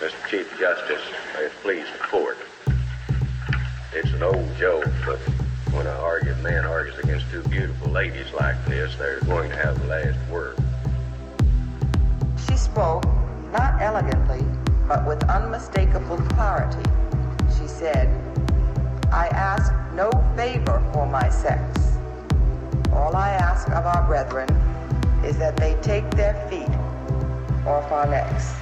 Mr. Chief Justice, may it please the court. It's an old joke, but when a argued man argues against two beautiful ladies like this, they're going to have the last word. She spoke, not elegantly, but with unmistakable clarity. She said, I ask no favor for my sex. All I ask of our brethren is that they take their feet off our necks.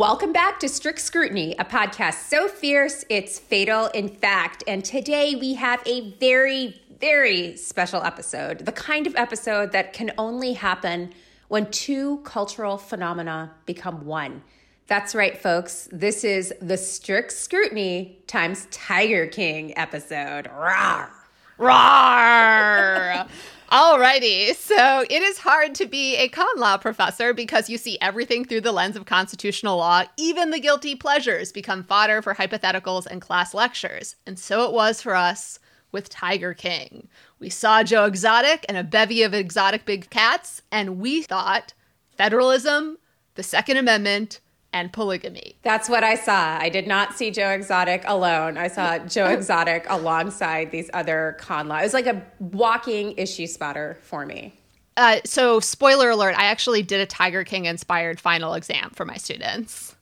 Welcome back to Strict Scrutiny, a podcast so fierce it's fatal in fact. And today we have a very, very special episode, the kind of episode that can only happen when two cultural phenomena become one. That's right, folks. This is the Strict Scrutiny times Tiger King episode. Rawr. Rawr! Alrighty, so it is hard to be a con law professor because you see everything through the lens of constitutional law. Even the guilty pleasures become fodder for hypotheticals and class lectures. And so it was for us with Tiger King. We saw Joe Exotic and a bevy of exotic big cats, and we thought federalism, the Second Amendment, and polygamy. That's what I saw. I did not see Joe Exotic alone. I saw Joe Exotic alongside these other con law. It was like a walking issue spotter for me. Uh, so, spoiler alert, I actually did a Tiger King inspired final exam for my students.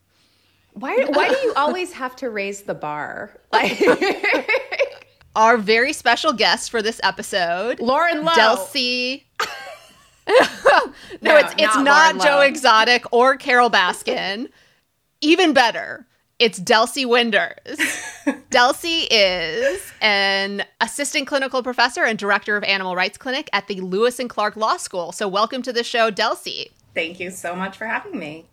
Why, why do you always have to raise the bar? Like, Our very special guest for this episode, Lauren Lowe. Delcy. No, No, it's it's not not, Joe Exotic or Carole Baskin. Even better, it's Delcy Winders. Delcy is an assistant clinical professor and director of animal rights clinic at the Lewis and Clark Law School. So welcome to the show, Delcy. Thank you so much for having me.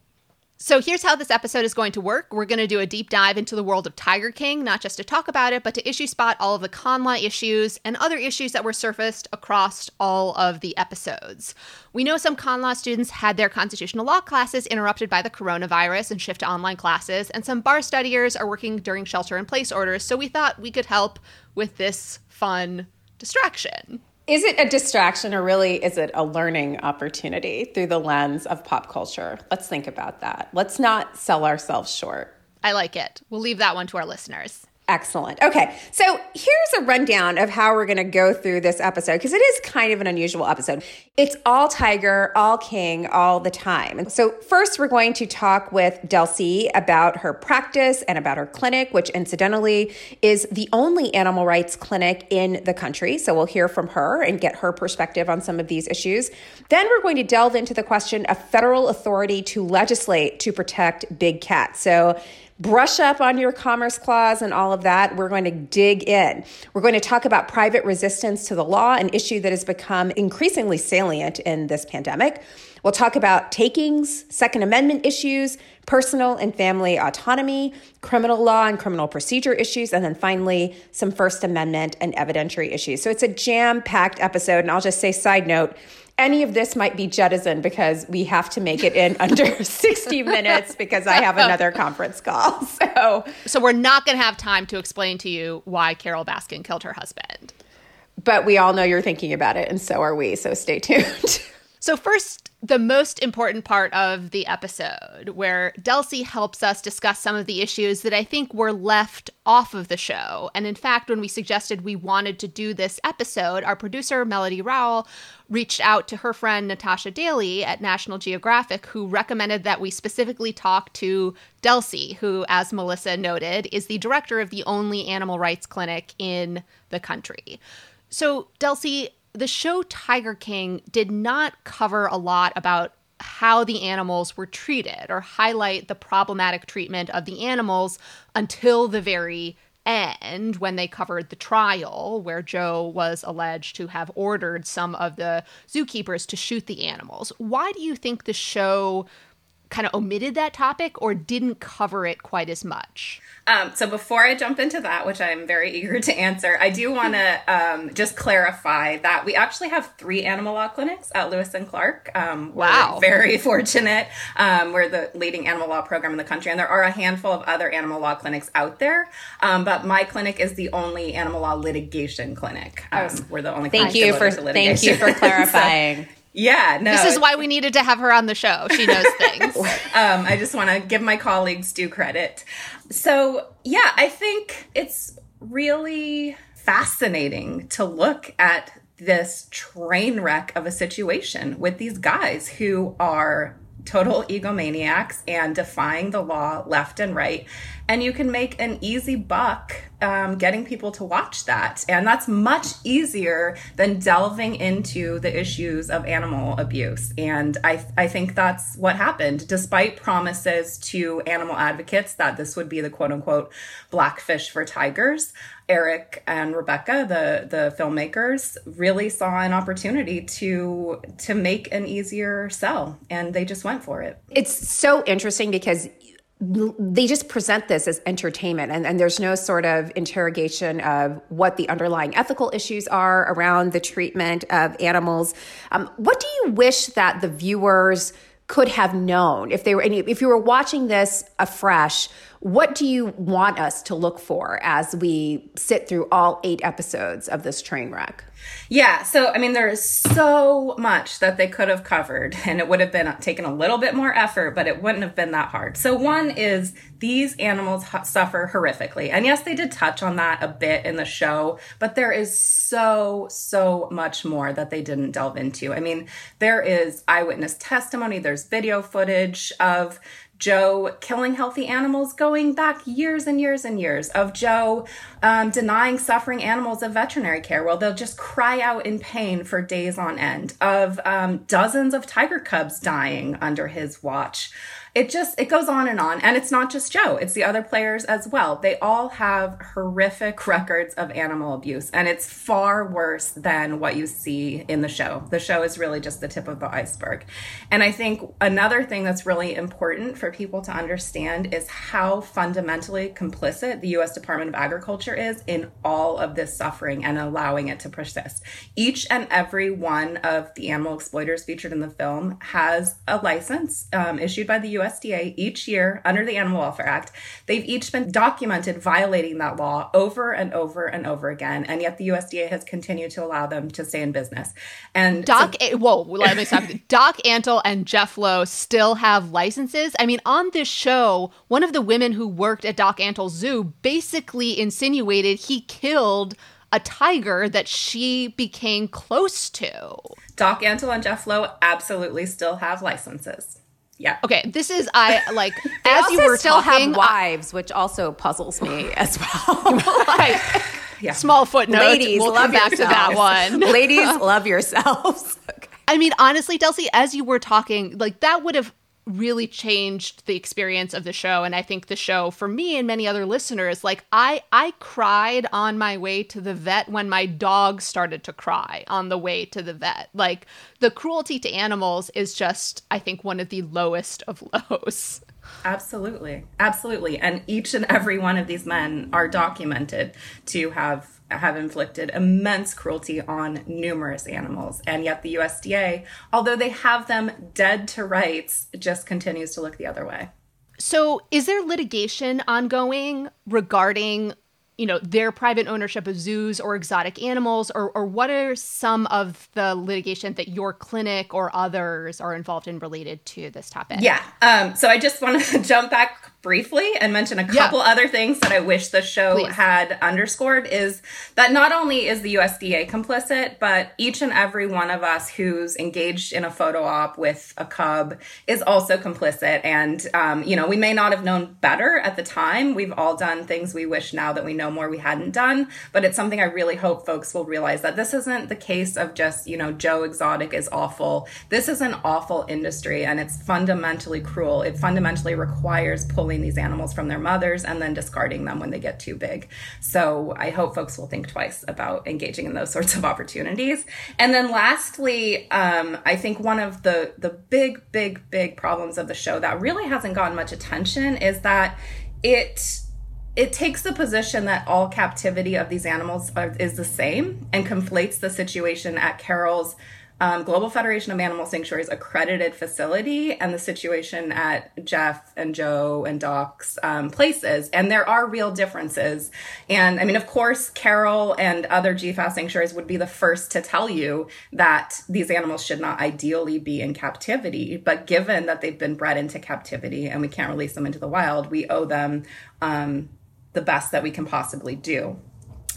So here's how this episode is going to work. We're going to do a deep dive into the world of Tiger King, not just to talk about it, but to issue spot all of the con law issues and other issues that were surfaced across all of the episodes. We know some con law students had their constitutional law classes interrupted by the coronavirus and shift to online classes, and some bar studiers are working during shelter in place orders, so we thought we could help with this fun distraction. Is it a distraction or really is it a learning opportunity through the lens of pop culture? Let's think about that. Let's not sell ourselves short. I like it. We'll leave that one to our listeners. Excellent. Okay, so here's a rundown of how we're going to go through this episode because it is kind of an unusual episode. It's all tiger, all king, all the time. And so, first, we're going to talk with Delcy about her practice and about her clinic, which incidentally is the only animal rights clinic in the country. So, we'll hear from her and get her perspective on some of these issues. Then, we're going to delve into the question of federal authority to legislate to protect big cats. So, brush up on your commerce clause and all of that. We're going to dig in. We're going to talk about private resistance to the law, an issue that has become increasingly salient in this pandemic. We'll talk about takings, Second Amendment issues, personal and family autonomy, criminal law and criminal procedure issues, and then finally, some First Amendment and evidentiary issues. So it's a jam packed episode. And I'll just say, side note, any of this might be jettisoned because we have to make it in under 60 minutes because I have another conference call. So, So we're not going to have time to explain to you why Carole Baskin killed her husband. but we all know you're thinking about it, and so are we. So stay tuned. So, first, the most important part of the episode, where Delcy helps us discuss some of the issues that I think were left off of the show. And in fact, when we suggested we wanted to do this episode, our producer, Melody Rowell, reached out to her friend Natasha Daly at National Geographic, who recommended that we specifically talk to Delcy, who, as Melissa noted, is the director of the only animal rights clinic in the country. So, Delcy, the show Tiger King did not cover a lot about how the animals were treated or highlight the problematic treatment of the animals until the very end when they covered the trial where Joe was alleged to have ordered some of the zookeepers to shoot the animals. Why do you think the show kind of omitted that topic or didn't cover it quite as much? Um, so before I jump into that, which I'm very eager to answer, I do want to um, just clarify that we actually have three animal law clinics at Lewis and Clark. Um, wow, very fortunate. Um, we're the leading animal law program in the country, and there are a handful of other animal law clinics out there. Um, but my clinic is the only animal law litigation clinic. Um, we're the only. Thank you for thank you for clarifying. so, yeah, no. This is why we needed to have her on the show. She knows things. um, I just want to give my colleagues due credit. So, yeah, I think it's really fascinating to look at this train wreck of a situation with these guys who are total egomaniacs and defying the law left and right. And you can make an easy buck um, getting people to watch that. And that's much easier than delving into the issues of animal abuse. And I, I think that's what happened, despite promises to animal advocates that this would be the quote unquote blackfish for tigers. Eric and Rebecca, the the filmmakers, really saw an opportunity to to make an easier sell, and they just went for it. It's so interesting because they just present this as entertainment and, and, there's no sort of interrogation of what the underlying ethical issues are around the treatment of animals um, what do you wish that the viewers could have known. If they were if you were watching this afresh what do you want us to look for as we sit through all eight episodes of this train wreck yeah, so I mean, there is so much that they could have covered, and it would have been uh, taken a little bit more effort, but it wouldn't have been that hard. So, one is these animals suffer horrifically. And yes, they did touch on that a bit in the show, but there is so, so much more that they didn't delve into. I mean, there is eyewitness testimony, there's video footage of Joe killing healthy animals going back years and years and years, of Joe um, denying suffering animals of veterinary care. Well, they'll just cry out in pain for days on end, of um, dozens of tiger cubs dying under his watch it just it goes on and on. And it's not just joe it's the other players as well. They all have horrific records of animal abuse and it's far worse than what you see in the show. The show is really just the tip of the iceberg. And i think another thing that's really important for people to understand is how fundamentally complicit the us department of agriculture is in all of this suffering and allowing it to persist. Each and every one of the animal exploiters featured in the film has a license um, issued by the us USDA each year under the Animal Welfare Act. They've each been documented violating that law over and over and over again, and yet the USDA has continued to allow them to stay in business. And Doc, so- whoa, let me stop. Doc Antle and Jeff Lowe still have licenses. I mean, on this show, one of the women who worked at Doc Antle's zoo basically insinuated he killed a tiger that she became close to. Doc Antle and Jeff Lowe absolutely still have licenses. Yeah. Okay. This is I like as you were still talking, have wives, I, which also puzzles me as well. like, yeah. Small footnote. Ladies, we'll love back yourselves. to that one. Ladies, love yourselves. Okay. I mean, honestly, Delcy, as you were talking, like that would have really changed the experience of the show and i think the show for me and many other listeners like i i cried on my way to the vet when my dog started to cry on the way to the vet like the cruelty to animals is just i think one of the lowest of lows absolutely absolutely and each and every one of these men are documented to have have inflicted immense cruelty on numerous animals. And yet the USDA, although they have them dead to rights, just continues to look the other way. So, is there litigation ongoing regarding you know their private ownership of zoos or exotic animals or, or what are some of the litigation that your clinic or others are involved in related to this topic? Yeah um, so i just want to jump back briefly and mention a couple yeah. other things that I wish the show Please. had underscored is that not only is the USDA complicit, but each and every one of us who's engaged in a photo op with a cub is also complicit. And, um, you know, we may not have known better at the time. We've all done things we wish now that we know more we hadn't done. But it's something I really hope folks will realize that this isn't the case of just, you know, Joe Exotic is awful. This is an awful industry and it's fundamentally cruel. It fundamentally requires pulling these animals from their mothers and then discarding them when they get too big. So I hope folks will think twice about engaging in those sorts of opportunities. And then lastly, um, I think one of the the big, big, big problems of the show that really hasn't gotten much attention is that it it takes the position that all captivity of these animals are, is the same and conflates the situation at Carole's um, Global Federation of Animal Sanctuaries accredited facility and the situation at Jeff and Joe and Doc's um, places. And there are real differences. And I mean, of course, Carole and other GFAS sanctuaries would be the first to tell you that these animals should not ideally be in captivity. But given that they've been bred into captivity and we can't release them into the wild, we owe them um, the best that we can possibly do.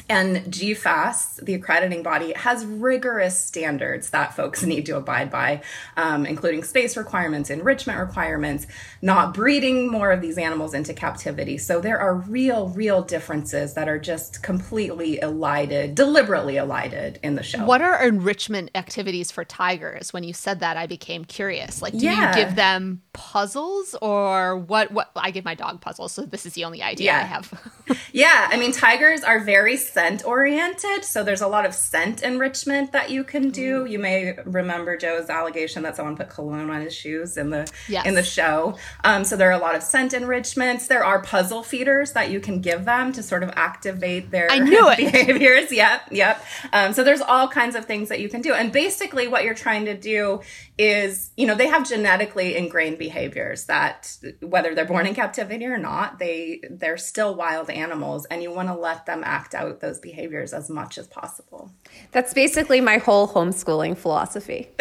And GFAS, the accrediting body, has rigorous standards that folks need to abide by, um, including space requirements, enrichment requirements, not breeding more of these animals into captivity. So there are real, real differences that are just completely elided, deliberately elided in the show. What are enrichment activities for tigers? When you said that, I became curious. Like, do yeah. you give them puzzles or what? What I give my dog puzzles, so this is the only idea yeah. I have. yeah, I mean, tigers are very scent oriented. So there's a lot of scent enrichment that you can do. You may remember Joe's allegation that someone put cologne on his shoes in the yes. in the show. Um, so there are a lot of scent enrichments. There are puzzle feeders that you can give them to sort of activate their I knew it. behaviors. Yep, yep. Um, so there's all kinds of things that you can do. And basically what you're trying to do is, you know, they have genetically ingrained behaviors that whether they're born in captivity or not, they they're still wild animals and you want to let them act out those behaviors as much as possible. That's basically my whole homeschooling philosophy.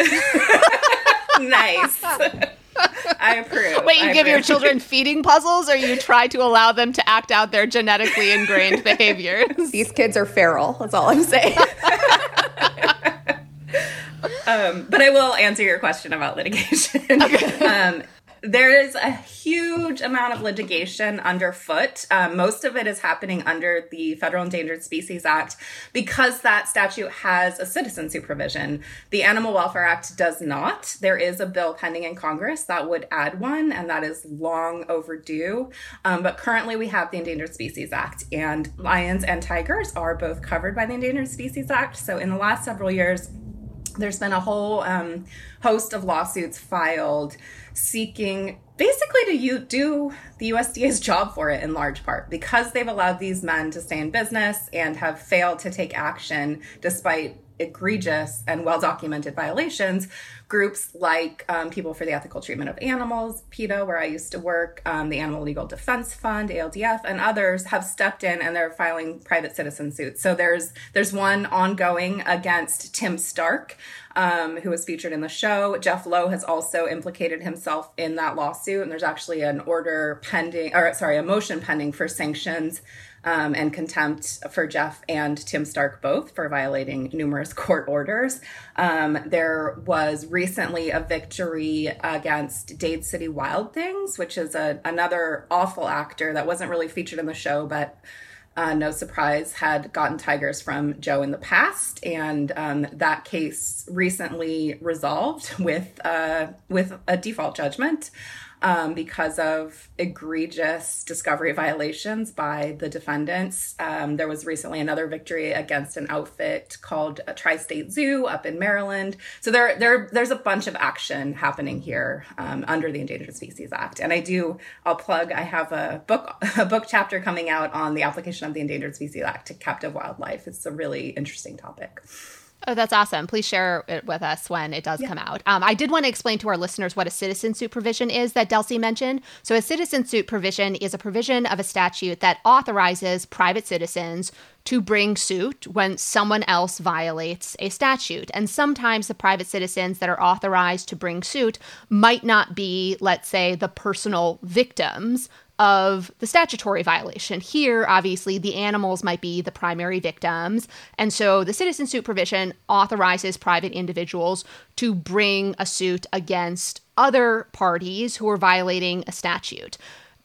nice. I approve. Wait, you I give approve. your children feeding puzzles or you try to allow them to act out their genetically ingrained behaviors? These kids are feral. That's all I'm saying. Um, but I will answer your question about litigation. Okay. um, there is a huge amount of litigation underfoot. Um, most of it is happening under the Federal Endangered Species Act because that statute has a citizen suit provision. The Animal Welfare Act does not. There is a bill pending in Congress that would add one, and that is long overdue. Um, but currently, we have the Endangered Species Act, and lions and tigers are both covered by the Endangered Species Act. So, in the last several years, there's been a whole um, host of lawsuits filed seeking basically to you do the USDA's job for it in large part because they've allowed these men to stay in business and have failed to take action despite egregious and well documented violations. Groups like um, People for the Ethical Treatment of Animals, PETA, where I used to work, um, the Animal Legal Defense Fund, ALDF, and others have stepped in and they're filing private citizen suits. So there's there's one ongoing against Tim Stark. Um, who was featured in the show. Jeff Lowe has also implicated himself in that lawsuit, and there's actually an order pending, or sorry, a motion pending for sanctions um, and contempt for Jeff and Tim Stark both for violating numerous court orders. Um, there was recently a victory against Dade City Wild Things, which is a, another awful actor that wasn't really featured in the show, but uh, no surprise, had gotten tigers from Joe in the past, and um, that case recently resolved with uh, with a default judgment um, because of egregious discovery violations by the defendants. Um, there was recently another victory against an outfit called a Tri-State Zoo up in Maryland. So there, there, there's a bunch of action happening here um, under the Endangered Species Act. And I do, I'll plug. I have a book, a book chapter coming out on the application of the Endangered Species Act to captive wildlife. It's a really interesting topic. Oh, that's awesome. Please share it with us when it does yeah. come out. Um, I did want to explain to our listeners what a citizen suit provision is that Delcy mentioned. So, a citizen suit provision is a provision of a statute that authorizes private citizens to bring suit when someone else violates a statute. And sometimes the private citizens that are authorized to bring suit might not be, let's say, the personal victims of the statutory violation. Here, obviously, the animals might be the primary victims. And so the citizen suit provision authorizes private individuals to bring a suit against other parties who are violating a statute.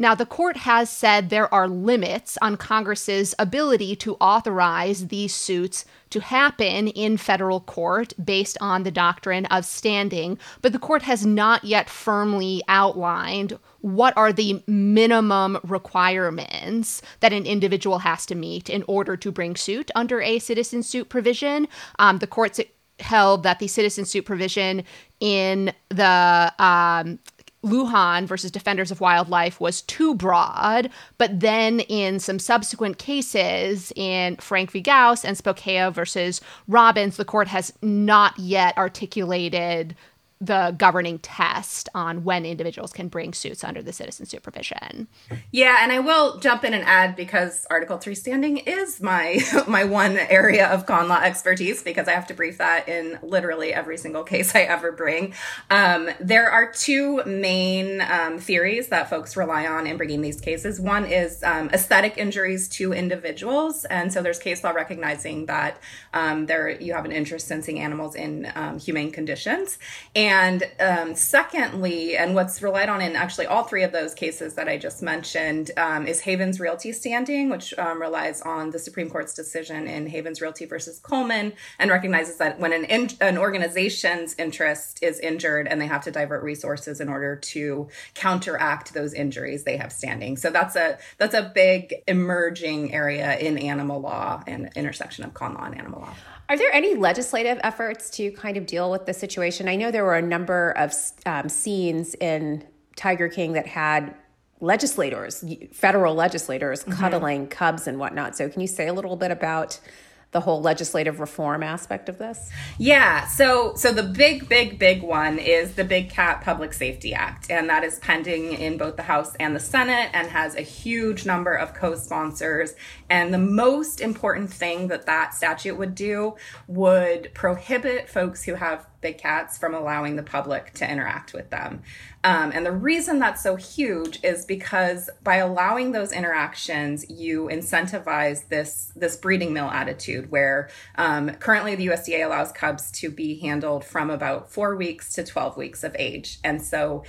Now, the court has said there are limits on Congress's ability to authorize these suits to happen in federal court based on the doctrine of standing, but the court has not yet firmly outlined what are the minimum requirements that an individual has to meet in order to bring suit under a citizen suit provision. Um, the courts held that the citizen suit provision in the um, Lujan versus Defenders of Wildlife was too broad, but then in some subsequent cases, in Frank v. Gaos and Spokeo versus Robins, the court has not yet articulated the governing test on when individuals can bring suits under the citizen suit provision. Yeah, and I will jump in and add because Article 3 standing is my my one area of con law expertise because I have to brief that in literally every single case I ever bring. Um, there are two main um, theories that folks rely on in bringing these cases. One is um, aesthetic injuries to individuals, and so there's case law recognizing that um, there you have an interest in seeing animals in um, humane conditions. And and um, secondly, and what's relied on in actually all three of those cases that I just mentioned um, is Havens Realty standing, which um, relies on the Supreme Court's decision in Havens Realty versus Coleman and recognizes that when an, in, an organization's interest is injured and they have to divert resources in order to counteract those injuries, they have standing. So that's a that's a big emerging area in animal law and intersection of con law and animal law. Are there any legislative efforts to kind of deal with the situation? I know there were a number of um, scenes in Tiger King that had legislators, federal legislators, mm-hmm. cuddling cubs and whatnot. So, can you say a little bit about the whole legislative reform aspect of this? Yeah. So so the big big big one is the Big Cat Public Safety Act and that is pending in both the House and the Senate and has a huge number of co-sponsors and the most important thing that that statute would do would prohibit folks who have big cats from allowing the public to interact with them. Um, and the reason that's so huge is because by allowing those interactions, you incentivize this this breeding mill attitude, where um, currently the USDA allows cubs to be handled from about four weeks to twelve weeks of age, and so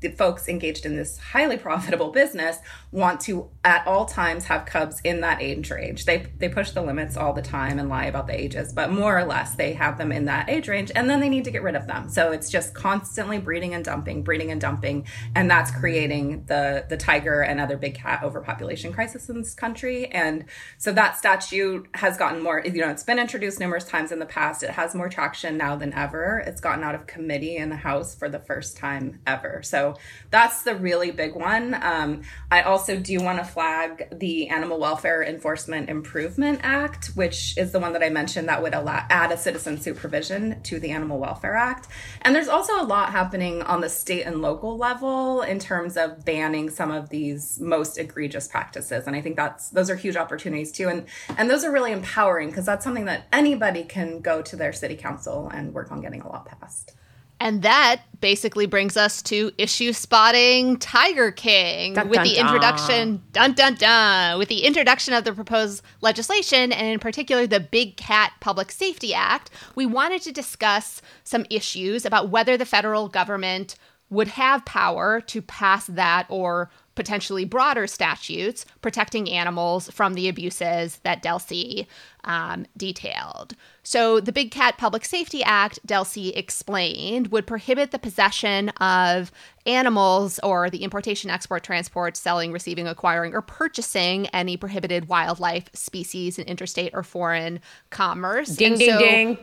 the folks engaged in this highly profitable business want to at all times have cubs in that age range. They they push the limits all the time and lie about the ages, but more or less they have them in that age range and then they need to get rid of them. So it's just constantly breeding and dumping, breeding and dumping, and that's creating the the tiger and other big cat overpopulation crisis in this country. And so that statute has gotten more, you know, it's been introduced numerous times in the past. It has more traction now than ever. It's gotten out of committee in the House for the first time ever. So that's the really big one. Um, I also do you want to flag the Animal Welfare Enforcement Improvement Act, which is the one that I mentioned that would allow add a citizen suit provision to the Animal Welfare Act. And there's also a lot happening on the state and local level in terms of banning some of these most egregious practices. And I think that's those are huge opportunities too. And and those are really empowering because that's something that anybody can go to their city council and work on getting a law passed. And that basically brings us to issue spotting Tiger King dun, with dun, the introduction, dun dun dun, with the introduction of the proposed legislation, and in particular the Big Cat Public Safety Act. We wanted to discuss some issues about whether the federal government would have power to pass that or potentially broader statutes protecting animals from the abuses that Delcy um, detailed. So, the Big Cat Public Safety Act, Delcy explained, would prohibit the possession of animals or the importation, export, transport, selling, receiving, acquiring, or purchasing any prohibited wildlife species in interstate or foreign commerce. Ding, and ding, so, ding.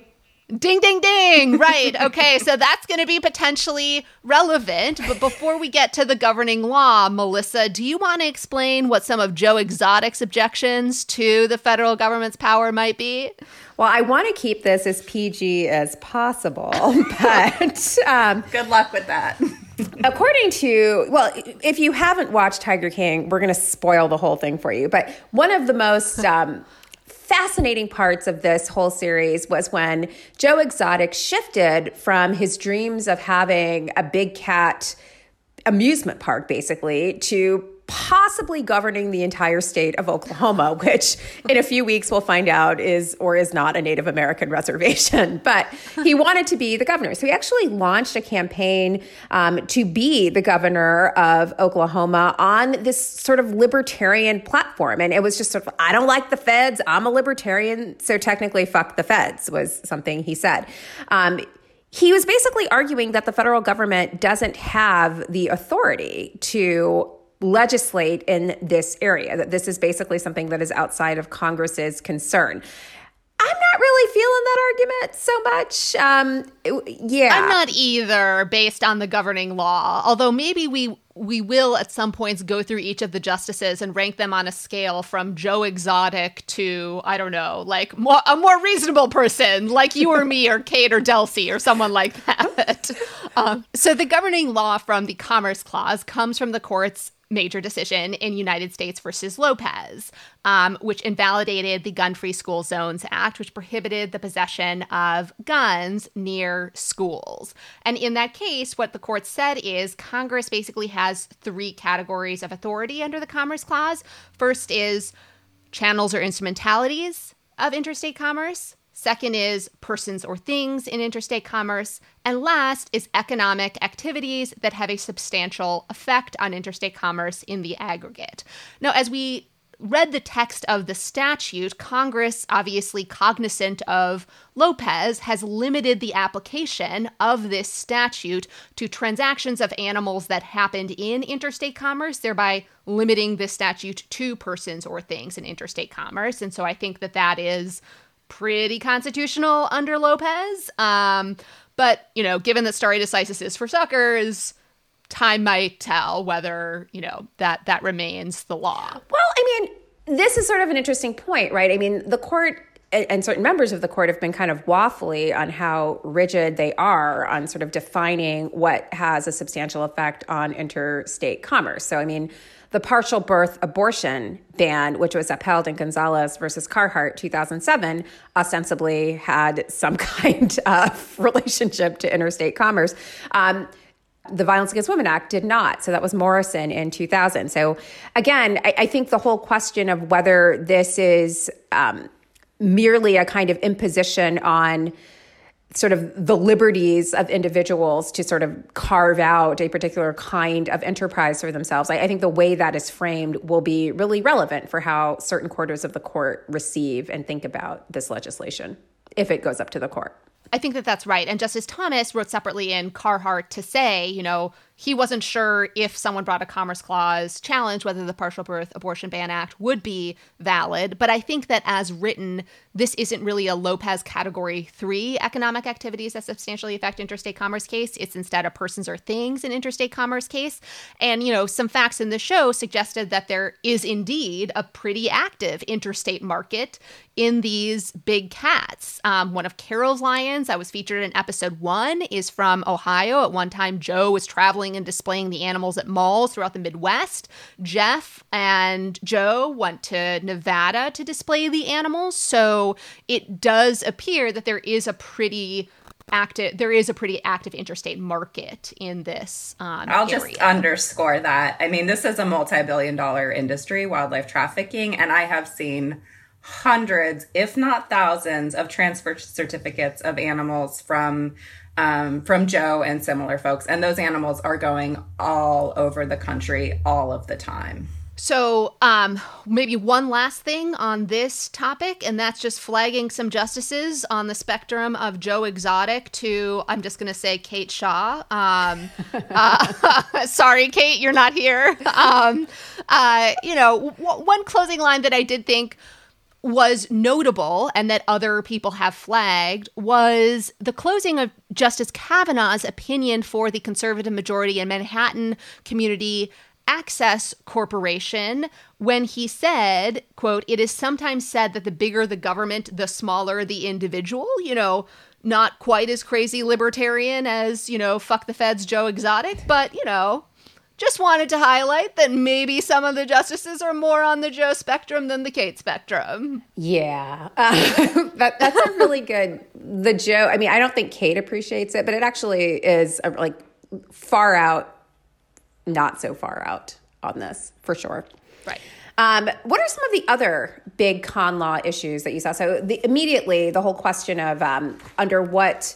Ding, ding, ding. Right. Okay. so that's going to be potentially relevant. But before we get to the governing law, Melissa, do you want to explain what some of Joe Exotic's objections to the federal government's power might be? Well, I want to keep this as PG as possible, but um, good luck with that. according to, well, if you haven't watched Tiger King, we're going to spoil the whole thing for you. But one of the most um, fascinating parts of this whole series was when Joe Exotic shifted from his dreams of having a big cat amusement park basically to possibly governing the entire state of Oklahoma, which in a few weeks we'll find out is or is not a Native American reservation. But he wanted to be the governor. So he actually launched a campaign um, to be the governor of Oklahoma on this sort of libertarian platform. And it was just sort of, I don't like the feds. I'm a libertarian. So technically, fuck the feds was something he said. Um, he was basically arguing that the federal government doesn't have the authority to legislate in this area, that this is basically something that is outside of Congress's concern. I'm not really feeling that argument so much. Um, yeah, I'm not either, based on the governing law. Although maybe we we will at some points go through each of the justices and rank them on a scale from Joe Exotic to I don't know, like more, a more reasonable person, like you or me or Kate or Delcy or someone like that. um, so the governing law from the Commerce Clause comes from the court's major decision in United States versus Lopez, um, which invalidated the Gun Free School Zones Act, which prohibited the possession of guns near schools. And in that case, what the court said is Congress basically has three categories of authority under the Commerce Clause. First is channels or instrumentalities of interstate commerce. Second is persons or things in interstate commerce. And last is economic activities that have a substantial effect on interstate commerce in the aggregate. Now, as we read the text of the statute, Congress, obviously cognizant of Lopez, has limited the application of this statute to transactions of animals that happened in interstate commerce, thereby limiting the statute to persons or things in interstate commerce. And so I think that that is pretty constitutional under Lopez. Um, but, you know, given that stare decisis is for suckers, time might tell whether, you know, that that remains the law. Well, I mean, this is sort of an interesting point, right? I mean, the court and certain members of the court have been kind of waffly on how rigid they are on sort of defining what has a substantial effect on interstate commerce. So, I mean, the partial birth abortion ban, which was upheld in Gonzales versus Carhart 2007, ostensibly had some kind of relationship to interstate commerce. Um, the Violence Against Women Act did not. So that was Morrison in 2000. So again, I, I think the whole question of whether this is um, merely a kind of imposition on sort of the liberties of individuals to sort of carve out a particular kind of enterprise for themselves. I, I, think the way that is framed will be really relevant for how certain quarters of the court receive and think about this legislation if it goes up to the court. I think that that's right. And Justice Thomas wrote separately in Carhart to say, you know, he wasn't sure if someone brought a Commerce Clause challenge whether the Partial Birth Abortion Ban Act would be valid. But I think that as written, this isn't really a Lopez Category 3 economic activities that substantially affect interstate commerce case. It's instead a persons or things in interstate commerce case. And, you know, some facts in the show suggested that there is indeed a pretty active interstate market in these big cats. Um, one of Carole's lions that was featured in episode one is from Ohio. At one time, Joe was traveling and displaying the animals at malls throughout the Midwest. Jeff and Joe went to Nevada to display the animals. So it does appear that there is a pretty active there is a pretty active interstate market in this um, i'll area. just underscore that i mean this is a multi-billion dollar industry wildlife trafficking and i have seen hundreds if not thousands of transfer certificates of animals from um, from Joe and similar folks. And those animals are going all over the country all of the time. So, um, maybe one last thing on this topic, and that's just flagging some justices on the spectrum of Joe Exotic to, I'm just going to say, Kate Shaw. Um, uh, sorry, Kate, you're not here. Um, uh, you know, w- one closing line that I did think was notable and that other people have flagged was the closing of Justice Kavanaugh's opinion for the conservative majority in Manhattan Community Access Corporation when he said, quote, it is sometimes said that the bigger the government, the smaller the individual, you know, not quite as crazy libertarian as, you know, fuck the feds Joe Exotic, but, you know, just wanted to highlight that maybe some of the justices are more on the Joe spectrum than the Kate spectrum. Yeah, uh, that, that's a really good. The Joe. I mean, I don't think Kate appreciates it, but it actually is a, like far out, not so far out on this for sure. Right. Um, what are some of the other big con law issues that you saw? So the, immediately, the whole question of um, under what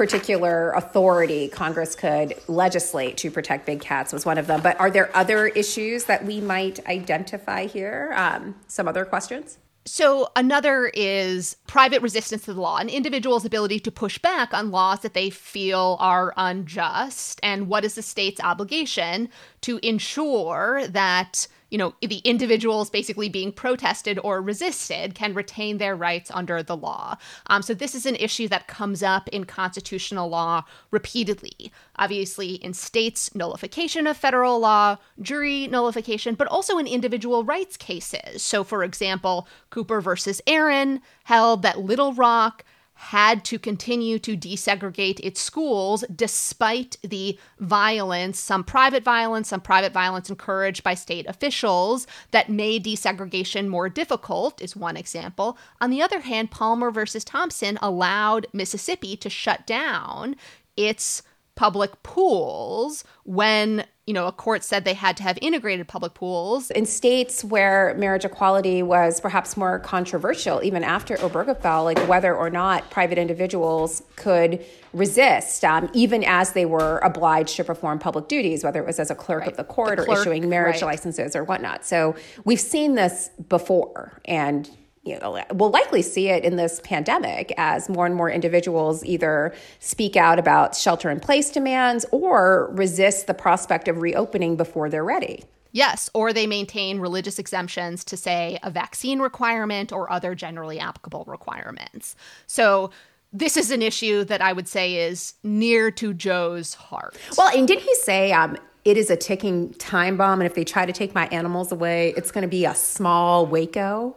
particular authority Congress could legislate to protect big cats was one of them. But are there other issues that we might identify here? Um, some other questions? So, another is private resistance to the law, an individual's ability to push back on laws that they feel are unjust. And what is the state's obligation to ensure that you know, the individuals basically being protested or resisted can retain their rights under the law. Um, so this is an issue that comes up in constitutional law repeatedly. Obviously, in states' nullification of federal law, jury nullification, but also in individual rights cases. So, for example, Cooper versus Aaron held that Little Rock had to continue to desegregate its schools despite the violence, some private violence, some private violence encouraged by state officials that made desegregation more difficult, is one example. On the other hand, Palmer versus Thompson allowed Mississippi to shut down its public pools when you know, a court said they had to have integrated public pools. In states where marriage equality was perhaps more controversial, even after Obergefell, like whether or not private individuals could resist, um, even as they were obliged to perform public duties, whether it was as a clerk right. of the court the or clerk, issuing marriage right. licenses or whatnot. So we've seen this before. And you know, we'll likely see it in this pandemic as more and more individuals either speak out about shelter in place demands or resist the prospect of reopening before they're ready. Yes, or they maintain religious exemptions to, say, a vaccine requirement or other generally applicable requirements. So, this is an issue that I would say is near to Joe's heart. Well, and did he say um, it is a ticking time bomb, and if they try to take my animals away, it's going to be a small Waco?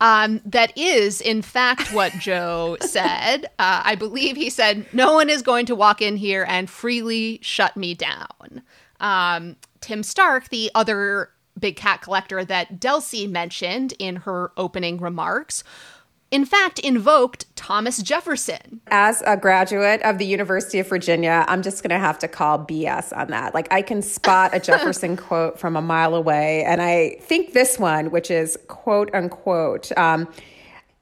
Um, that is, in fact, what Joe said. Uh, I believe he said, No one is going to walk in here and freely shut me down. Um, Tim Stark, the other big cat collector that Delcy mentioned in her opening remarks, in fact, invoked Thomas Jefferson. As a graduate of the University of Virginia, I'm just going to have to call BS on that. Like, I can spot a Jefferson quote from a mile away. And I think this one, which is quote unquote, um,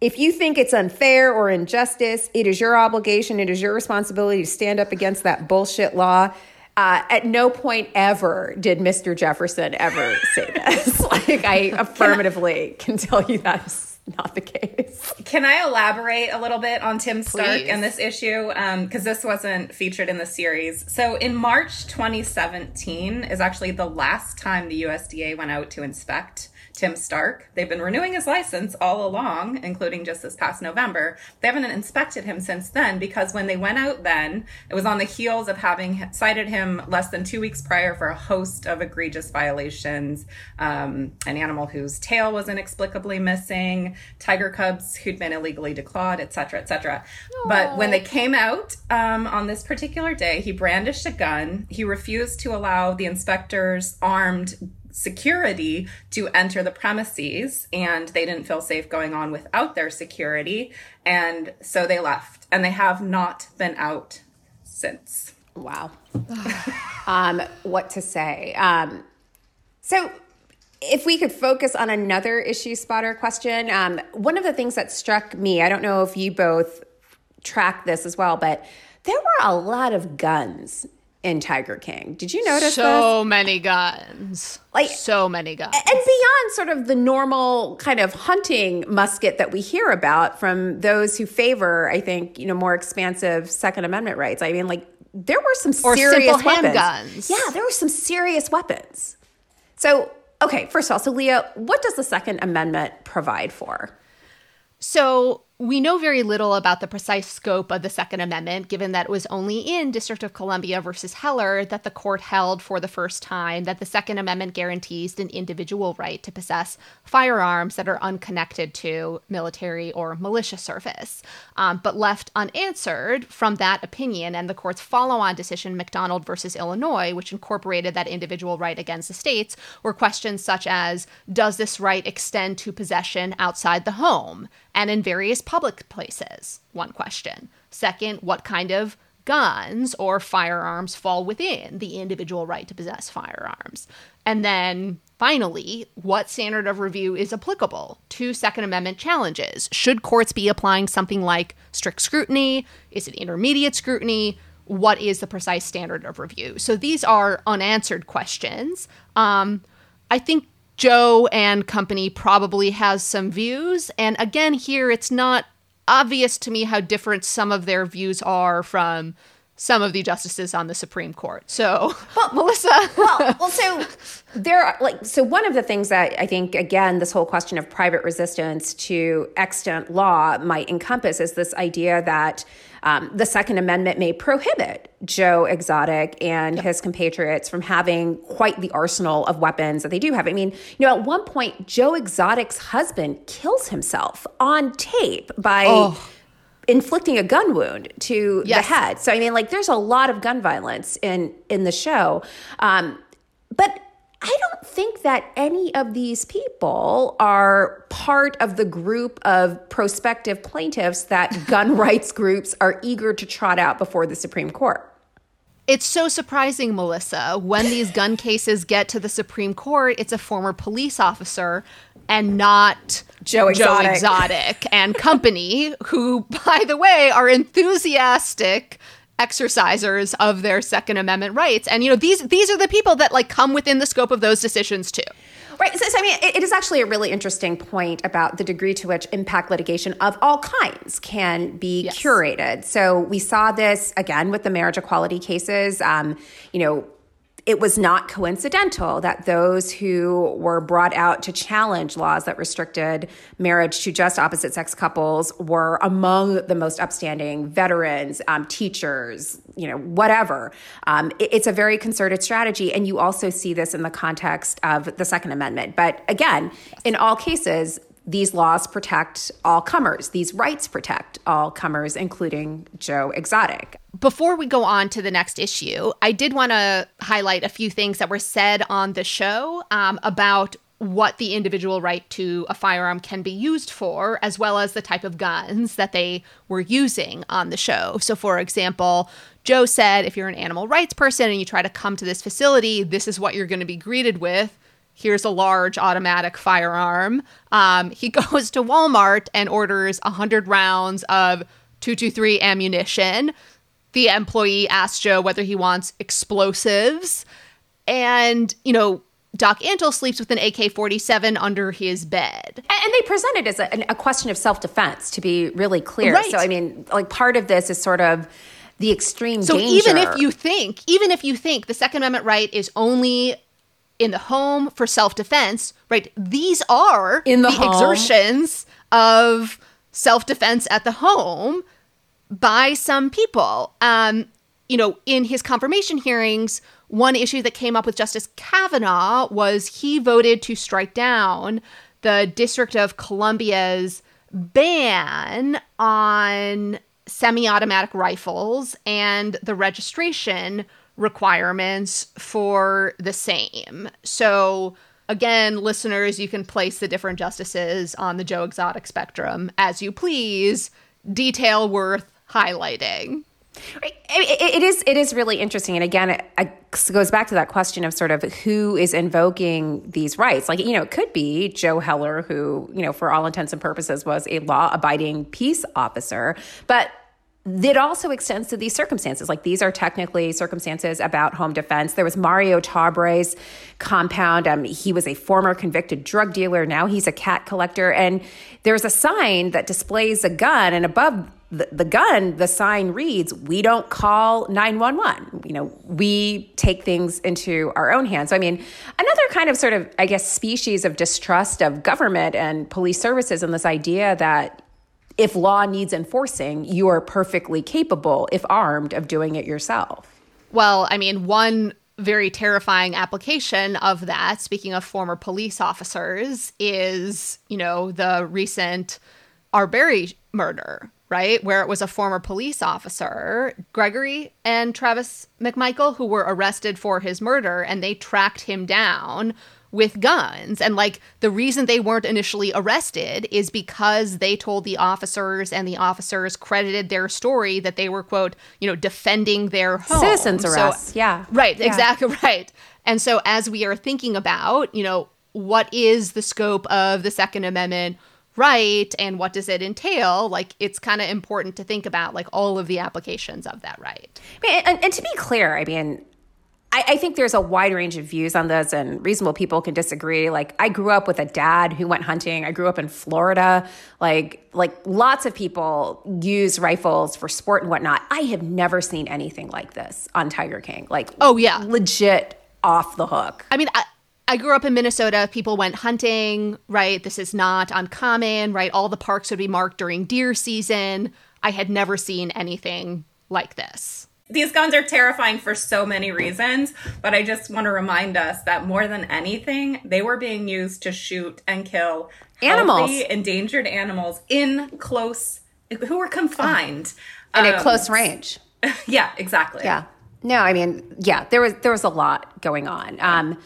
if you think it's unfair or injustice, it is your obligation, it is your responsibility to stand up against that bullshit law. Uh, at no point ever did Mr. Jefferson ever say this. like, I affirmatively can tell you that not the case. Can I elaborate a little bit on Tim Stark Please. and this issue? Um, because um, this wasn't featured in the series. So in March 2017 is actually the last time the USDA went out to inspect Tim Stark. They've been renewing his license all along, including just this past November. They haven't inspected him since then because when they went out then, it was on the heels of having cited him less than two weeks prior for a host of egregious violations um, an animal whose tail was inexplicably missing, tiger cubs who'd been illegally declawed, etc., etc. But when they came out um, on this particular day, he brandished a gun. He refused to allow the inspectors armed security to enter the premises and they didn't feel safe going on without their security and so they left. And they have not been out since. Wow. Um, what to say? Um, so if we could focus on another issue spotter question um, one of the things that struck me i don't know if you both track this as well but there were a lot of guns in Tiger King. Did you notice so this? many guns? Like so many guns. And beyond sort of the normal kind of hunting musket that we hear about from those who favor, I think, you know, more expansive Second Amendment rights. I mean, like there were some or serious weapons. handguns. Yeah, there were some serious weapons. So, okay, first of all, so Leah, what does the Second Amendment provide for? So we know very little about the precise scope of the Second Amendment, given that it was only in District of Columbia versus Heller that the court held for the first time that the Second Amendment guarantees an individual right to possess firearms that are unconnected to military or militia service. Um, but left unanswered from that opinion and the court's follow on decision, McDonald versus Illinois, which incorporated that individual right against the states, were questions such as Does this right extend to possession outside the home? and in various public places? One question. Second, what kind of guns or firearms fall within the individual right to possess firearms? And then finally, what standard of review is applicable to Second Amendment challenges? Should courts be applying something like strict scrutiny? Is it intermediate scrutiny? What is the precise standard of review? So these are unanswered questions. Um, I think Joe and company probably has some views. And again, here it's not obvious to me how different some of their views are from some of the justices on the Supreme Court. So, well, Melissa. well, well, so there, are, like, so one of the things that I think, again, this whole question of private resistance to extant law might encompass is this idea that um, the Second Amendment may prohibit Joe Exotic and yep. his compatriots from having quite the arsenal of weapons that they do have. I mean, you know, at one point, Joe Exotic's husband kills himself on tape by. Oh inflicting a gun wound to yes. the head. So I mean, like, there's a lot of gun violence in in the show, um, but. I don't think that any of these people are part of the group of prospective plaintiffs that gun rights groups are eager to trot out before the Supreme Court. It's so surprising, Melissa. When these gun cases get to the Supreme Court, it's a former police officer and not Joe Exotic. Joe Exotic and company, who, by the way, are enthusiastic exercisers of their Second Amendment rights. And you know, these these are the people that like come within the scope of those decisions too. Right. So, so I mean, it, it is actually a really interesting point about the degree to which impact litigation of all kinds can be yes. curated. So we saw this again with the marriage equality cases. Um, you know, it was not coincidental that those who were brought out to challenge laws that restricted marriage to just opposite sex couples were among the most upstanding veterans, um, teachers, you know, whatever. Um, it, it's a very concerted strategy. And you also see this in the context of the Second Amendment. But again, in all cases, these laws protect all comers. These rights protect all comers, including Joe Exotic. Before we go on to the next issue, I did want to highlight a few things that were said on the show um, about what the individual right to a firearm can be used for, as well as the type of guns that they were using on the show. So, for example, Joe said if you're an animal rights person and you try to come to this facility, this is what you're going to be greeted with here's a large automatic firearm. Um, he goes to Walmart and orders 100 rounds of 223 ammunition. The employee asks Joe whether he wants explosives. And, you know, Doc Antle sleeps with an AK 47 under his bed. And they present it as a, a question of self defense, to be really clear. Right. So, I mean, like part of this is sort of the extreme so danger. even if you think even if you think the second amendment right is only in the home for self-defense, right? These are in the, the exertions of self-defense at the home by some people. Um, you know, in his confirmation hearings, one issue that came up with Justice Kavanaugh was he voted to strike down the District of Columbia's ban on semi automatic rifles and the registration requirements for the same. So, again, listeners, you can place the different justices on the Joe Exotic spectrum as you please. Detail worth highlighting. It is it is really interesting, and again, it, it, goes back to that question of sort of who is invoking these rights. Like you know, it could be Joe Heller, who you know, for all intents and purposes, was a law abiding peace officer, but it also extends to these circumstances. Like these are technically circumstances about home defense. There was Mario Tabraue's compound. Um, he was a former convicted drug dealer. Now he's a cat collector. And there's a sign that displays a gun, and above the, the gun, the sign reads, "We don't call 911." You know, we take things into our own hands. So, I mean, another kind of sort of, I guess, species of distrust of government and police services, and this idea that if law needs enforcing, you are perfectly capable, if armed, of doing it yourself. Well, I mean, one very terrifying application of that, speaking of former police officers, is, you know, the recent Arbery murder, right? Where it was a former police officer, Gregory and Travis McMichael, who were arrested for his murder, and they tracked him down with guns. And like the reason they weren't initially arrested is because they told the officers and the officers credited their story that they were, quote, you know, defending their home. Citizens arrests. So, yeah. Right. Yeah. Exactly right. And so as we are thinking about, you know, what is the scope of the Second Amendment right and what does it entail like it's kind of important to think about like all of the applications of that right and, and, to be clear i mean I, I, think there's a wide range of views on this, and reasonable people can disagree. Like, I grew up with a dad who went hunting. I grew up in Florida. Like, like lots of people use rifles for sport and whatnot. I have never seen anything like this on Tiger King. Like, oh yeah, legit off the hook. I mean, I, I grew up in Minnesota. People went hunting, right? This is not uncommon, right? All the parks would be marked during deer season. I had never seen anything like this. These guns are terrifying for so many reasons, but I just want to remind us that more than anything, they were being used to shoot and kill animals, healthy, endangered animals in close, who were confined in um, a close range. Yeah, exactly. Yeah. No, I mean, yeah, there was there was a lot going on. Um,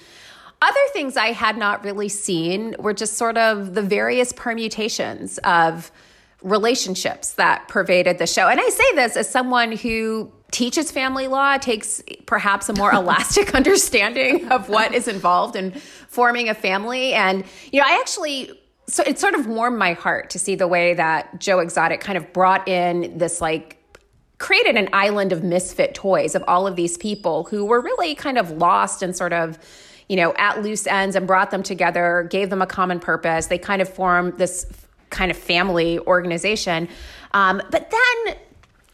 other things I had not really seen were just sort of the various permutations of relationships that pervaded the show. And I say this as someone who teaches family law takes perhaps a more elastic understanding of what is involved in forming a family. And you know i actually so it sort of warmed my heart to see the way that joe exotic kind of brought in this like created an island of misfit toys of all of these people who were really kind of lost and sort of you know at loose ends and brought them together gave them a common purpose. They kind of formed this kind of family organization. Um, but then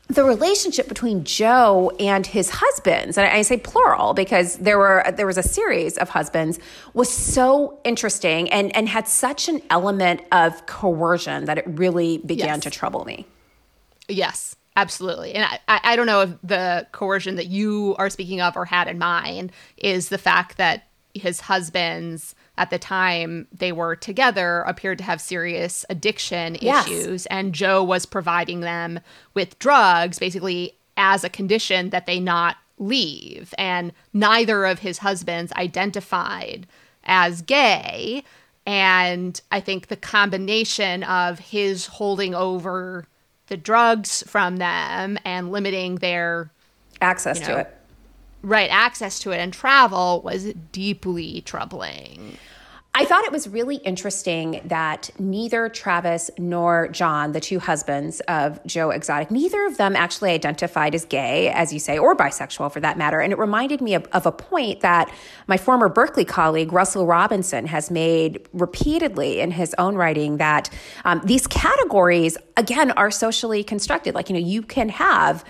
the relationship between Joe and his husbands, and I say plural because there were there was a series of husbands, was so interesting and and had such an element of coercion that it really began yes. to trouble me. Yes, absolutely. And I, I don't know if the coercion that you are speaking of or had in mind is the fact that his husbands at the time they were together appeared to have serious addiction yes. issues and Joe was providing them with drugs basically as a condition that they not leave. And neither of his husbands identified as gay. And I think the combination of his holding over the drugs from them and limiting their access you know, to it right access to it and travel was deeply troubling. I thought it was really interesting that neither Travis nor John, the two husbands of Joe Exotic, neither of them actually identified as gay, as you say, or bisexual for that matter. And it reminded me of, of a point that my former Berkeley colleague, Russell Robinson, has made repeatedly in his own writing that um, these categories, again, are socially constructed. Like, you know, you can have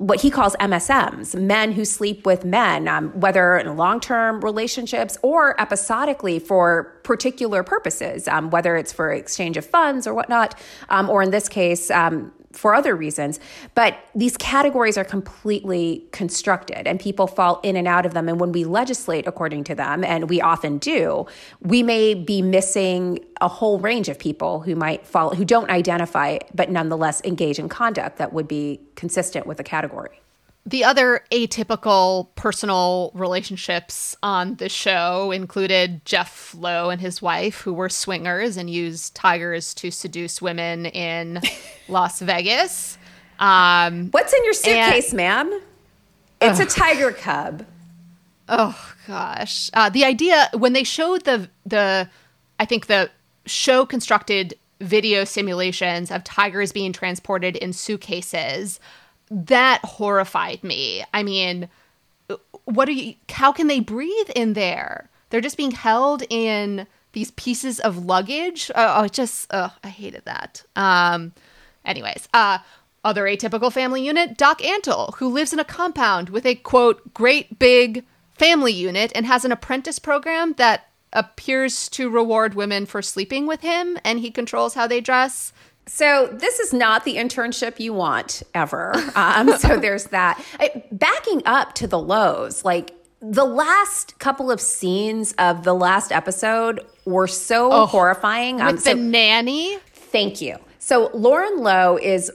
what he calls MSMs, men who sleep with men, um, whether in long term relationships or episodically for particular purposes, um, whether it's for exchange of funds or whatnot, um, or in this case, um, for other reasons. But these categories are completely constructed and people fall in and out of them. And when we legislate according to them, and we often do, we may be missing a whole range of people who might fall, who don't identify, but nonetheless engage in conduct that would be consistent with the category. The other atypical personal relationships on the show included Jeff Lowe and his wife, who were swingers and used tigers to seduce women in Las Vegas. Um, What's in your suitcase, and, ma'am? It's a tiger cub. Oh gosh, uh, the idea when they showed the the, I think the show constructed video simulations of tigers being transported in suitcases that horrified me. I mean, what are you how can they breathe in there? They're just being held in these pieces of luggage. Oh, oh just oh, I hated that. Um anyways, uh other atypical family unit, Doc Antle, who lives in a compound with a quote great big family unit and has an apprentice program that appears to reward women for sleeping with him and he controls how they dress. So this is not the internship you want ever. Um, so there's that. I, backing up to the Lowes, like the last couple of scenes of the last episode were so oh, horrifying. Um, with so, the nanny. Thank you. So Lauren Lowe is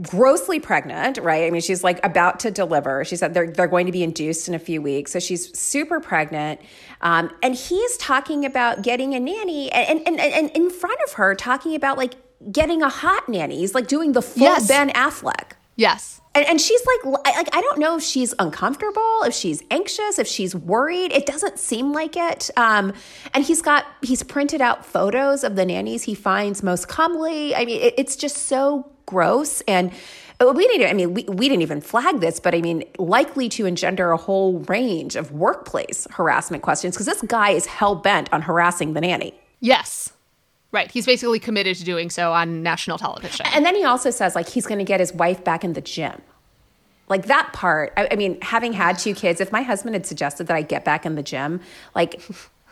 grossly pregnant, right? I mean, she's like about to deliver. She said they're they're going to be induced in a few weeks, so she's super pregnant. Um, and he's talking about getting a nanny, and, and and in front of her, talking about like getting a hot nanny. He's like doing the full yes. Ben Affleck. Yes. And, and she's like, like, I don't know if she's uncomfortable, if she's anxious, if she's worried. It doesn't seem like it. Um, and he's got, he's printed out photos of the nannies he finds most comely. I mean, it, it's just so gross. And we didn't, I mean, we, we didn't even flag this, but I mean, likely to engender a whole range of workplace harassment questions because this guy is hell bent on harassing the nanny. Yes. Right. He's basically committed to doing so on national television. And then he also says, like, he's going to get his wife back in the gym. Like that part, I, I mean, having had two kids, if my husband had suggested that I get back in the gym, like,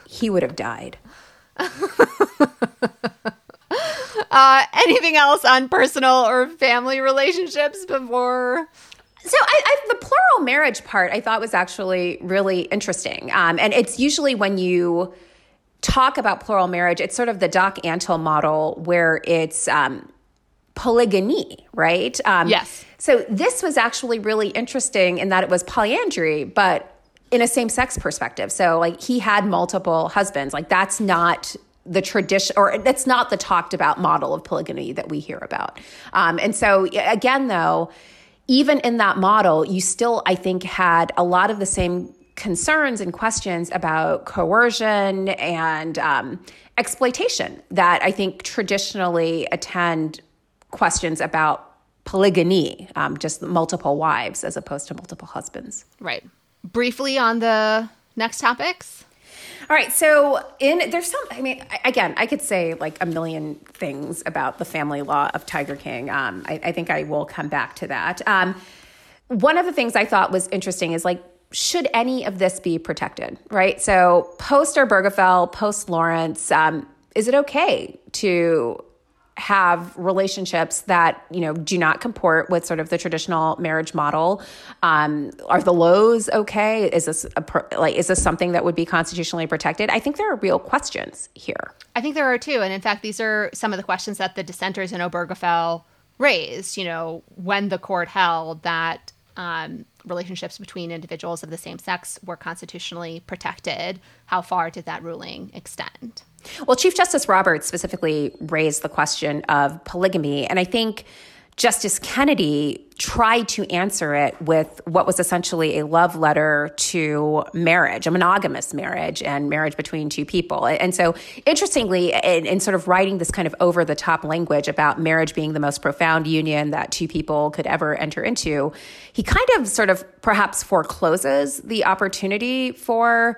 he would have died. uh, anything else on personal or family relationships before? So I, I, the plural marriage part I thought was actually really interesting, um, and it's usually when you talk about plural marriage, it's sort of the Doc Antle model where it's um, polygamy, right? Um, yes. So this was actually really interesting in that it was polyandry, but in a same sex perspective. So like he had multiple husbands. Like that's not the tradition or that's not the talked about model of polygamy that we hear about. Um, and so again, though, even in that model, you still, I think, had a lot of the same concerns and questions about coercion and um, exploitation that I think traditionally attend questions about polygamy, um, just multiple wives as opposed to multiple husbands. Right. Briefly on the next topics. All right, so in there's some. I mean, again, I could say like a million things about the family law of Tiger King. Um, I, I, think I will come back to that. Um, one of the things I thought was interesting is like should any of this be protected, right? So, post Obergefell, post Lawrence, um, is it okay to have relationships that you know do not comport with sort of the traditional marriage model? Um, are the Lowes okay? Is this a, like is this something that would be constitutionally protected? I think there are real questions here. I think there are too, and in fact, these are some of the questions that the dissenters in Obergefell raised. You know, when the court held that um, relationships between individuals of the same sex were constitutionally protected. How far did that ruling extend? Well, Chief Justice Roberts specifically raised the question of polygamy. And I think Justice Kennedy tried to answer it with what was essentially a love letter to marriage, a monogamous marriage, and marriage between two people. And so, interestingly, in, in, sort of writing this kind of over the top language about marriage being the most profound union that two people could ever enter into, he kind of sort of perhaps forecloses the opportunity for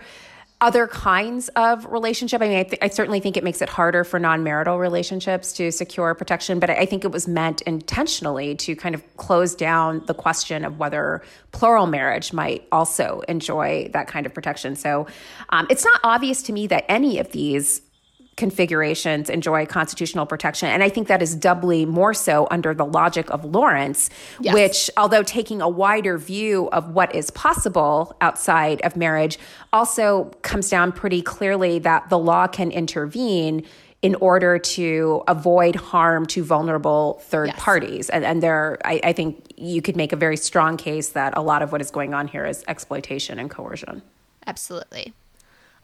other kinds of relationship. I mean, I, th- I, certainly think it makes it harder for non-marital relationships to secure protection, but I think it was meant intentionally to kind of close down the question of whether plural marriage might also enjoy that kind of protection. So um, it's not obvious to me that any of these configurations enjoy constitutional protection. And I think that is doubly more so under the logic of Lawrence, yes. which, although taking a wider view of what is possible outside of marriage, also comes down pretty clearly that the law can intervene in order to avoid harm to vulnerable third yes. parties. And, and there, I, I think you could make a very strong case that a lot of what is going on here is exploitation and coercion. Absolutely.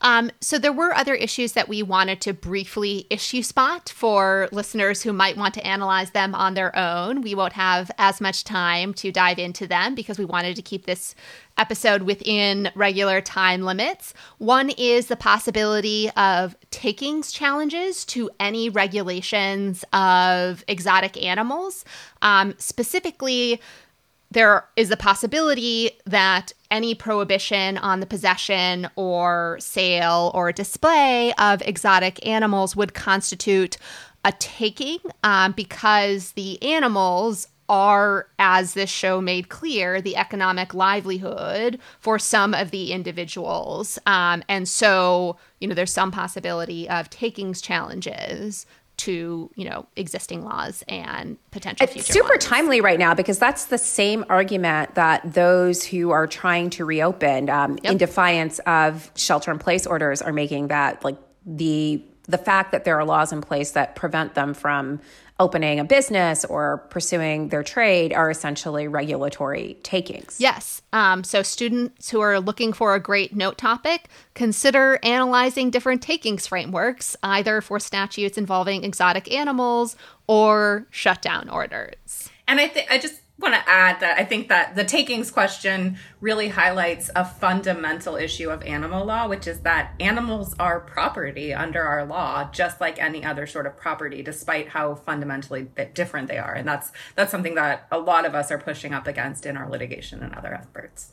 Um, so there were other issues that we wanted to briefly issue spot for listeners who might want to analyze them on their own. We won't have as much time to dive into them because we wanted to keep this episode within regular time limits. One is the possibility of takings challenges to any regulations of exotic animals, um, specifically there is a possibility that any prohibition on the possession or sale or display of exotic animals would constitute a taking um, because the animals are, as this show made clear, the economic livelihood for some of the individuals. Um, and so, you know, there's some possibility of takings challenges to you know existing laws and potential it's future super ones. timely right now because that's the same argument that those who are trying to reopen um, yep. in defiance of shelter in place orders are making that like the the fact that there are laws in place that prevent them from opening a business or pursuing their trade are essentially regulatory takings. Yes. Um, so, students who are looking for a great note topic, consider analyzing different takings frameworks, either for statutes involving exotic animals or shutdown orders. And I think I just want to add that I think that the takings question really highlights a fundamental issue of animal law, which is that animals are property under our law, just like any other sort of property, despite how fundamentally different they are. And that's that's something that a lot of us are pushing up against in our litigation and other efforts.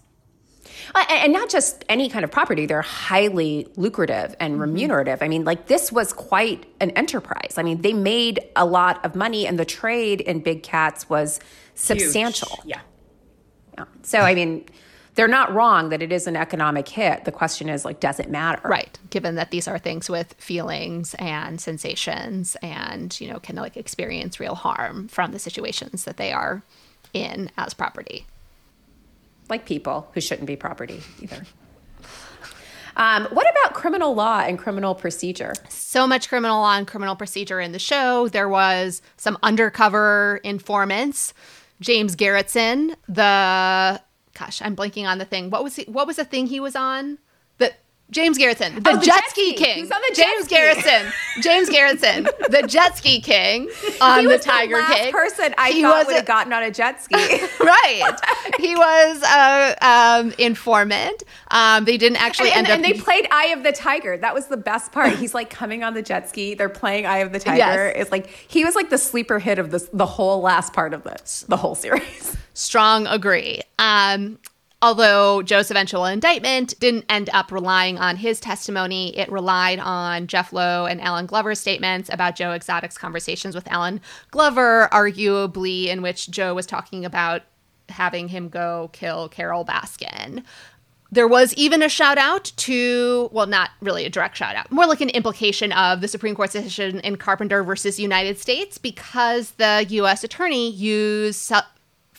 And not just any kind of property, they're highly lucrative and mm-hmm. remunerative. I mean, like this was quite an enterprise. I mean, they made a lot of money, and the trade in big cats was substantial. Yeah. yeah. So, I mean, they're not wrong that it is an economic hit. The question is, like, does it matter? Right. Given that these are things with feelings and sensations and, you know, can like experience real harm from the situations that they are in as property like people who shouldn't be property either. Um, what about criminal law and criminal procedure? So much criminal law and criminal procedure in the show. There was some undercover informants. James Garretson, the gosh, I'm blanking on the thing. What was he, what was the thing he was on? James Garrison, the, oh, the jet, jet ski king. He's on the James Garrison, James Garretson, the jet ski king on the Tiger the King. person I he thought would have gotten on a jet ski. right. He was a um, informant. Um, they didn't actually and, end and up. And they played Eye of the Tiger. That was the best part. He's like coming on the jet ski. They're playing Eye of the Tiger. Yes. It's like he was like the sleeper hit of this, the whole last part of this, the whole series. Strong agree. Um, Although Joe's eventual indictment didn't end up relying on his testimony, it relied on Jeff Lowe and Alan Glover's statements about Joe Exotic's conversations with Alan Glover, arguably in which Joe was talking about having him go kill Carole Baskin. There was even a shout out to, well, not really a direct shout out, more like an implication of the Supreme Court's decision in Carpenter versus United States because the U.S. attorney used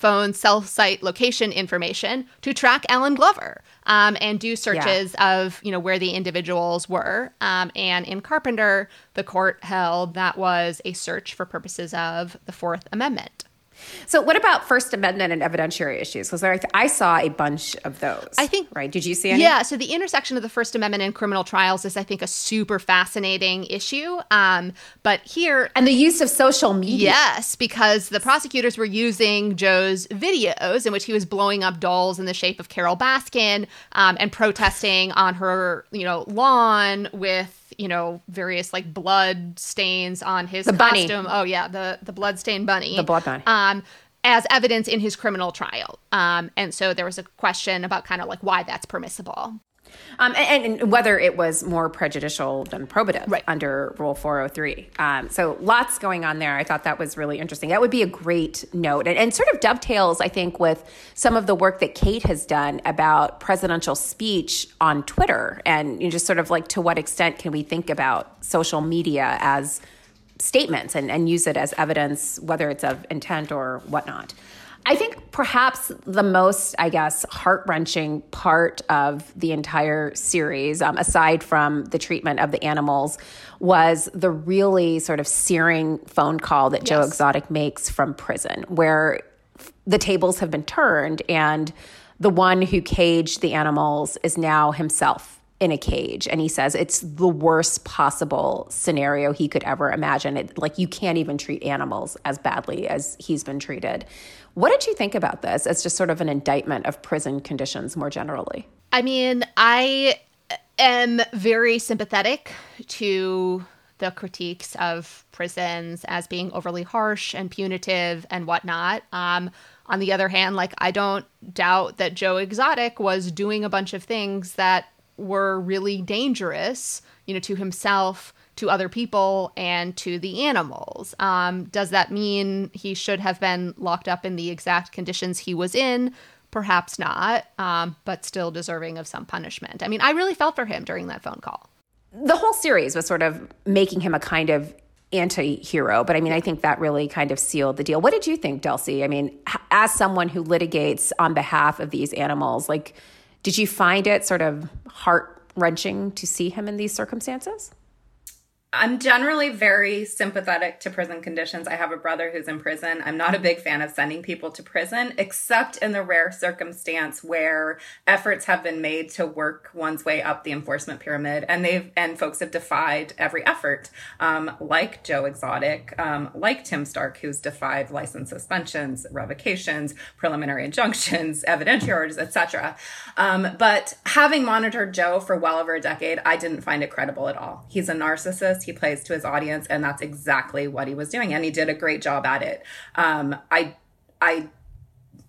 phone cell site location information to track Alan Glover um, and do searches yeah. of you know where the individuals were. Um, and in Carpenter, the court held that was a search for purposes of the Fourth Amendment. So, what about First Amendment and evidentiary issues? Because I saw a bunch of those. I think, right? Did you see any? Yeah. So, the intersection of the First Amendment and criminal trials is, I think, a super fascinating issue. Um, but here, and the use of social media. Yes, because the prosecutors were using Joe's videos in which he was blowing up dolls in the shape of Carole Baskin um, and protesting on her, you know, lawn with you know various like blood stains on his the costume. Bunny. Oh yeah, the the blood stained bunny. The blood bunny. Um, as evidence in his criminal trial. Um, and so there was a question about kind of like why that's permissible. Um, and, and, whether it was more prejudicial than probative right. under Rule 403. Um, so lots going on there. I thought that was really interesting. That would be a great note and, and, sort of dovetails, I think, with some of the work that Kate has done about presidential speech on Twitter and you know, just sort of like to what extent can we think about social media as statements and, and use it as evidence, whether it's of intent or whatnot. I think perhaps the most, I guess, heart wrenching part of the entire series, um, aside from the treatment of the animals, was the really sort of searing phone call that yes. Joe Exotic makes from prison, where the tables have been turned and the one who caged the animals is now himself in a cage. And he says it's the worst possible scenario he could ever imagine. It like you can't even treat animals as badly as he's been treated what did you think about this as just sort of an indictment of prison conditions more generally? I mean, I am very sympathetic to the critiques of prisons as being overly harsh and punitive and whatnot. Um, on the other hand, like I don't doubt that Joe Exotic was doing a bunch of things that were really dangerous, you know, to himself to other people and to the animals. Um, does that mean he should have been locked up in the exact conditions he was in? Perhaps not, um, but still deserving of some punishment. I mean, I really felt for him during that phone call. The whole series was sort of making him a kind of anti hero, but I mean, I think that really kind of sealed the deal. What did you think, Delcy? I mean, as someone who litigates on behalf of these animals, like, did you find it sort of heart wrenching to see him in these circumstances? I'm generally very sympathetic to prison conditions. I have a brother who's in prison. I'm not a big fan of sending people to prison, except in the rare circumstance where efforts have been made to work one's way up the enforcement pyramid, and they've and folks have defied every effort, um, like Joe Exotic, um, like Tim Stark, who's defied license suspensions, revocations, preliminary injunctions, evidentiary orders, etc. Um, but having monitored Joe for well over a decade, I didn't find it credible at all. He's a narcissist he plays to his audience, and that's exactly what he was doing, and he did a great job at it. Um, I, I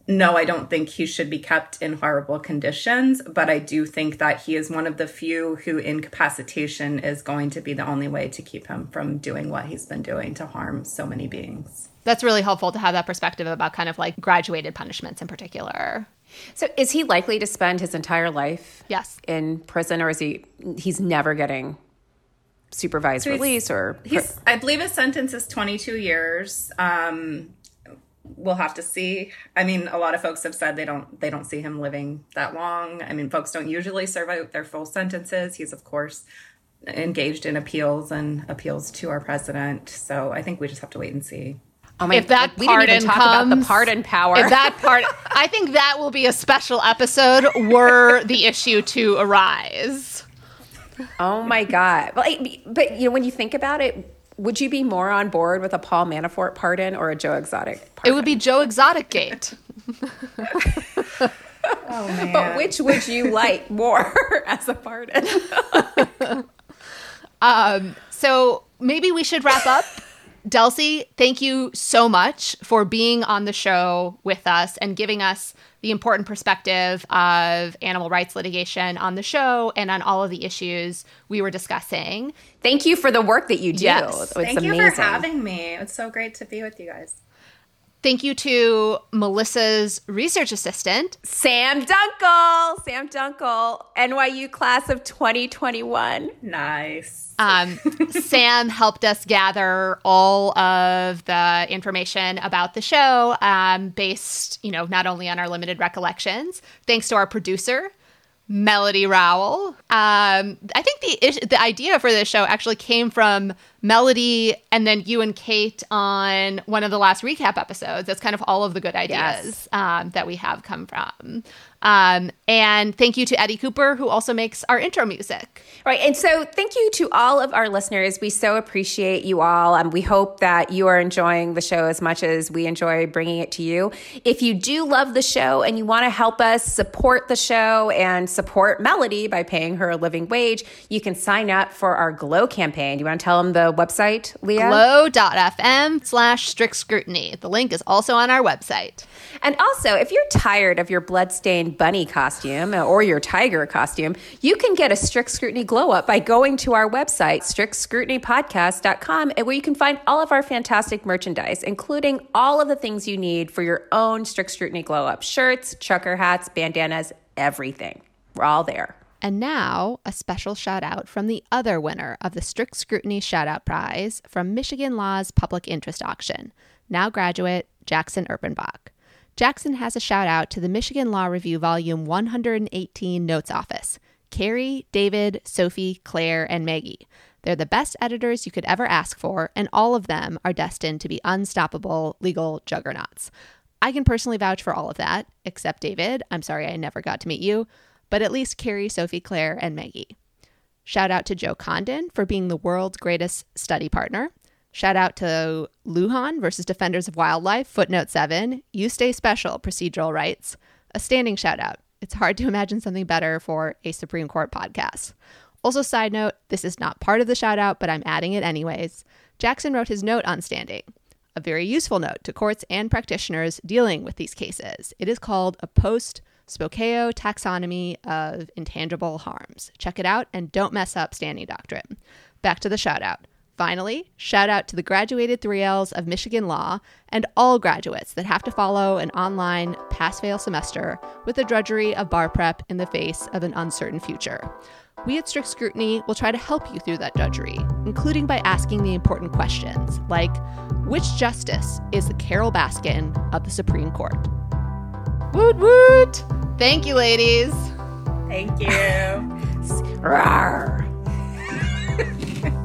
no, I don't think he should be kept in horrible conditions, but I do think that he is one of the few who incapacitation is going to be the only way to keep him from doing what he's been doing to harm so many beings. That's really helpful to have that perspective about kind of like graduated punishments in particular. So is he likely to spend his entire life yes. in prison or is he he's never getting supervised so release or he's i believe his sentence is 22 years. Um we'll have to see. I mean a lot of folks have said they don't they don't see him living that long. I mean folks don't usually serve out their full sentences. He's of course engaged in appeals and appeals to our president. So i think we just have to wait and see. Oh my, if that we pardon didn't even talk comes, about the pardon power. If that part, I think that will be a special episode were the issue to arise. Oh my god! Well, but you know, when you think about it, would you be more on board with a Paul Manafort pardon or a Joe Exotic? Pardon? It would be Joe Exotic Gate. oh man! But which would you like more as a pardon? um. So maybe we should wrap up. Delcy, thank you so much for being on the show with us and giving us the important perspective of animal rights litigation on the show and on all of the issues we were discussing. Thank you for the work that you do. Yes. It's Thank amazing. you for having me. It's so great to be with you guys. Thank you to Melissa's research assistant, Sam Dunkel. Sam Dunkel, NYU class of 2021. Nice. Um, Sam helped us gather all of the information about the show, um, based, you know, not only on our limited recollections. Thanks to our producer, Melody Rowell. Um, I think the the idea for this show actually came from Melody and then you and Kate on one of the last recap episodes. That's kind of all of the good ideas yes. um, that we have come from. Um, and thank you to Eddie Cooper, who also makes our intro music. Right. And so thank you to all of our listeners. We so appreciate you all. And we hope that you are enjoying the show as much as we enjoy bringing it to you. If you do love the show and you want to help us support the show and support Melody by paying her a living wage, you can sign up for our Glow campaign. Do you want to tell them the website, Leah? Glow.fm slash strict scrutiny. The link is also on our website. And also, if you're tired of your bloodstained bunny costume or your tiger costume, you can get a strict scrutiny glow up by going to our website, strictscrutinypodcast.com, where you can find all of our fantastic merchandise, including all of the things you need for your own strict scrutiny glow up shirts, trucker hats, bandanas, everything. We're all there. And now, a special shout out from the other winner of the Strict Scrutiny Shout Out Prize from Michigan Law's Public Interest Auction, now graduate Jackson Urbanbach. Jackson has a shout out to the Michigan Law Review Volume 118 Notes Office Carrie, David, Sophie, Claire, and Maggie. They're the best editors you could ever ask for, and all of them are destined to be unstoppable legal juggernauts. I can personally vouch for all of that, except David. I'm sorry I never got to meet you, but at least Carrie, Sophie, Claire, and Maggie. Shout out to Joe Condon for being the world's greatest study partner. Shout out to Lujan versus Defenders of Wildlife, footnote 7. You stay special, procedural rights. A standing shout out. It's hard to imagine something better for a Supreme Court podcast. Also, side note, this is not part of the shout out, but I'm adding it anyways. Jackson wrote his note on standing, a very useful note to courts and practitioners dealing with these cases. It is called a post Spokeo taxonomy of intangible harms. Check it out and don't mess up standing doctrine. Back to the shout out. Finally, shout out to the graduated 3Ls of Michigan Law and all graduates that have to follow an online pass fail semester with the drudgery of bar prep in the face of an uncertain future. We at Strict Scrutiny will try to help you through that drudgery, including by asking the important questions like which justice is the Carole Baskin of the Supreme Court? Woot woot! Thank you, ladies. Thank you.